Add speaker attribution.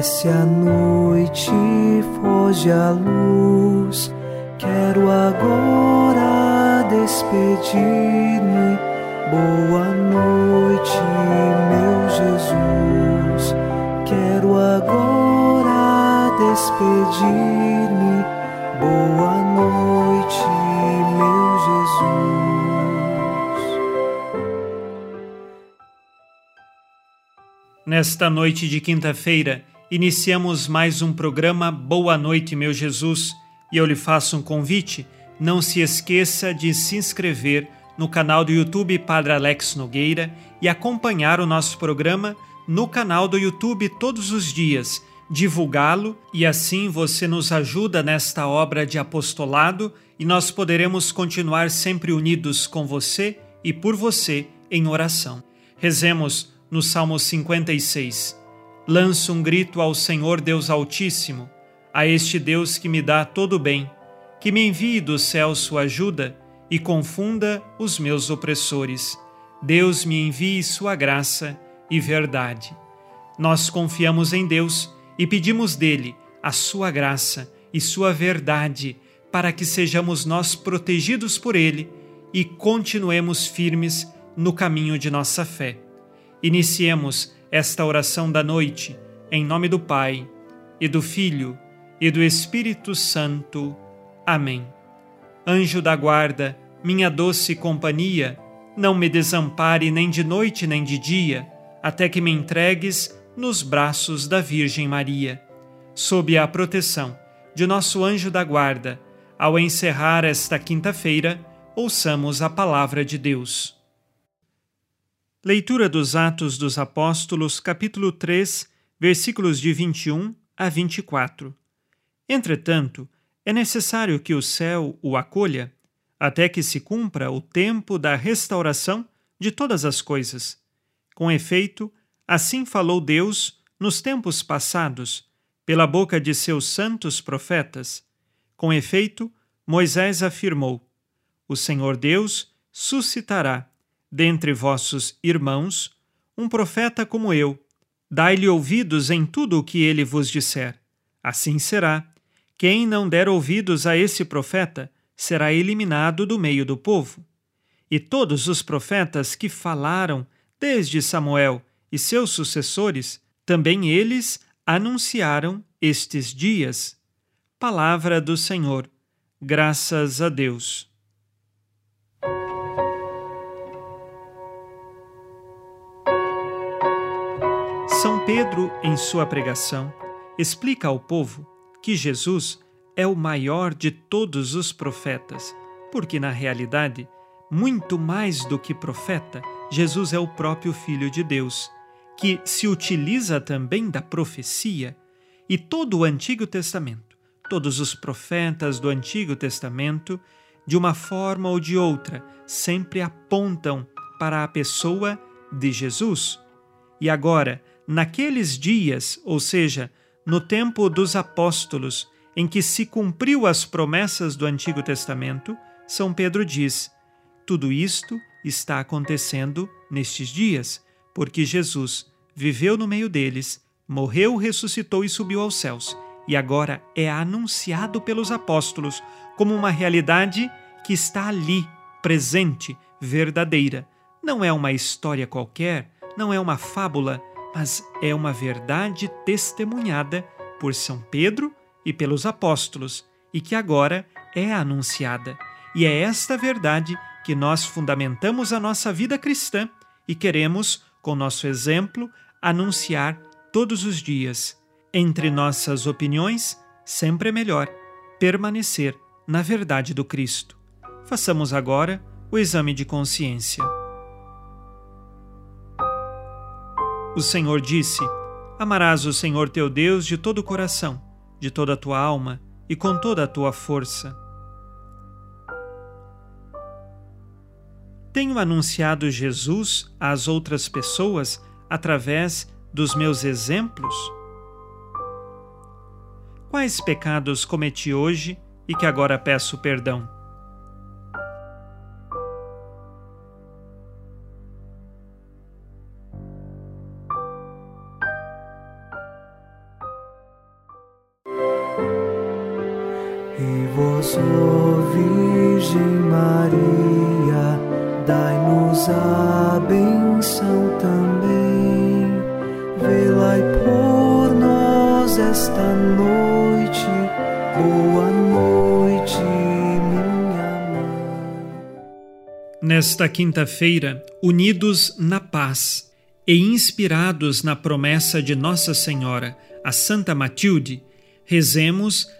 Speaker 1: Desce a noite, foge a luz. Quero agora despedir-me. Boa noite, meu Jesus. Quero agora despedir-me. Boa noite, meu Jesus.
Speaker 2: Nesta noite de quinta-feira, iniciamos mais um programa Boa Noite, meu Jesus, e eu lhe faço um convite. Não se esqueça de se inscrever no canal do YouTube Padre Alex Nogueira e acompanhar o nosso programa no canal do YouTube todos os dias, divulgá-lo e assim você nos ajuda nesta obra de apostolado e nós poderemos continuar sempre unidos com você e por você em oração. Rezemos no Salmo 56. Lanço um grito ao Senhor Deus Altíssimo, a este Deus que me dá todo o bem, que me envie do céu sua ajuda e confunda os meus opressores. Deus me envie sua graça e verdade. Nós confiamos em Deus e pedimos dele a sua graça e sua verdade para que sejamos nós protegidos por ele e continuemos firmes no caminho de nossa fé. Iniciemos esta oração da noite em nome do Pai e do Filho e do Espírito Santo. Amém. Anjo da guarda, minha doce companhia, não me desampare nem de noite nem de dia, até que me entregues nos braços da Virgem Maria. Sob a proteção de nosso anjo da guarda, ao encerrar esta quinta-feira, ouçamos a palavra de Deus. Leitura dos Atos dos Apóstolos, capítulo 3, versículos de 21 a 24. Entretanto, é necessário que o céu o acolha, até que se cumpra o tempo da restauração de todas as coisas. Com efeito, assim falou Deus nos tempos passados, pela boca de seus santos profetas. Com efeito, Moisés afirmou: O Senhor Deus suscitará, dentre vossos irmãos, um profeta como eu. Dai-lhe ouvidos em tudo o que ele vos disser. Assim será. Quem não der ouvidos a esse profeta será eliminado do meio do povo. E todos os profetas que falaram desde Samuel e seus sucessores, também eles anunciaram estes dias. Palavra do Senhor. Graças a Deus. São Pedro, em sua pregação, explica ao povo que Jesus é o maior de todos os profetas, porque na realidade, muito mais do que profeta, Jesus é o próprio Filho de Deus, que se utiliza também da profecia e todo o Antigo Testamento, todos os profetas do Antigo Testamento, de uma forma ou de outra, sempre apontam para a pessoa de Jesus. E agora, naqueles dias, ou seja, no tempo dos apóstolos, em que se cumpriu as promessas do Antigo Testamento, São Pedro diz: tudo isto está acontecendo nestes dias, porque Jesus viveu no meio deles, morreu, ressuscitou e subiu aos céus, e agora é anunciado pelos apóstolos como uma realidade que está ali, presente, verdadeira. Não é uma história qualquer, não é uma fábula, mas é uma verdade testemunhada por São Pedro e pelos apóstolos e que agora é anunciada. E é esta verdade que nós fundamentamos a nossa vida cristã e queremos, com nosso exemplo, anunciar todos os dias. Entre nossas opiniões, sempre é melhor permanecer na verdade do Cristo. Façamos agora o exame de consciência. O Senhor disse: Amarás o Senhor teu Deus de todo o coração, de toda a tua alma e com toda a tua força. Tenho anunciado Jesus às outras pessoas através dos meus exemplos? Quais pecados cometi hoje e que agora peço perdão?
Speaker 1: Vós, ó Virgem Maria, dai-nos a benção também. Velai por nós esta noite. Boa noite, minha mãe.
Speaker 2: Nesta quinta-feira, unidos na paz e inspirados na promessa de Nossa Senhora, a Santa Matilde, rezemos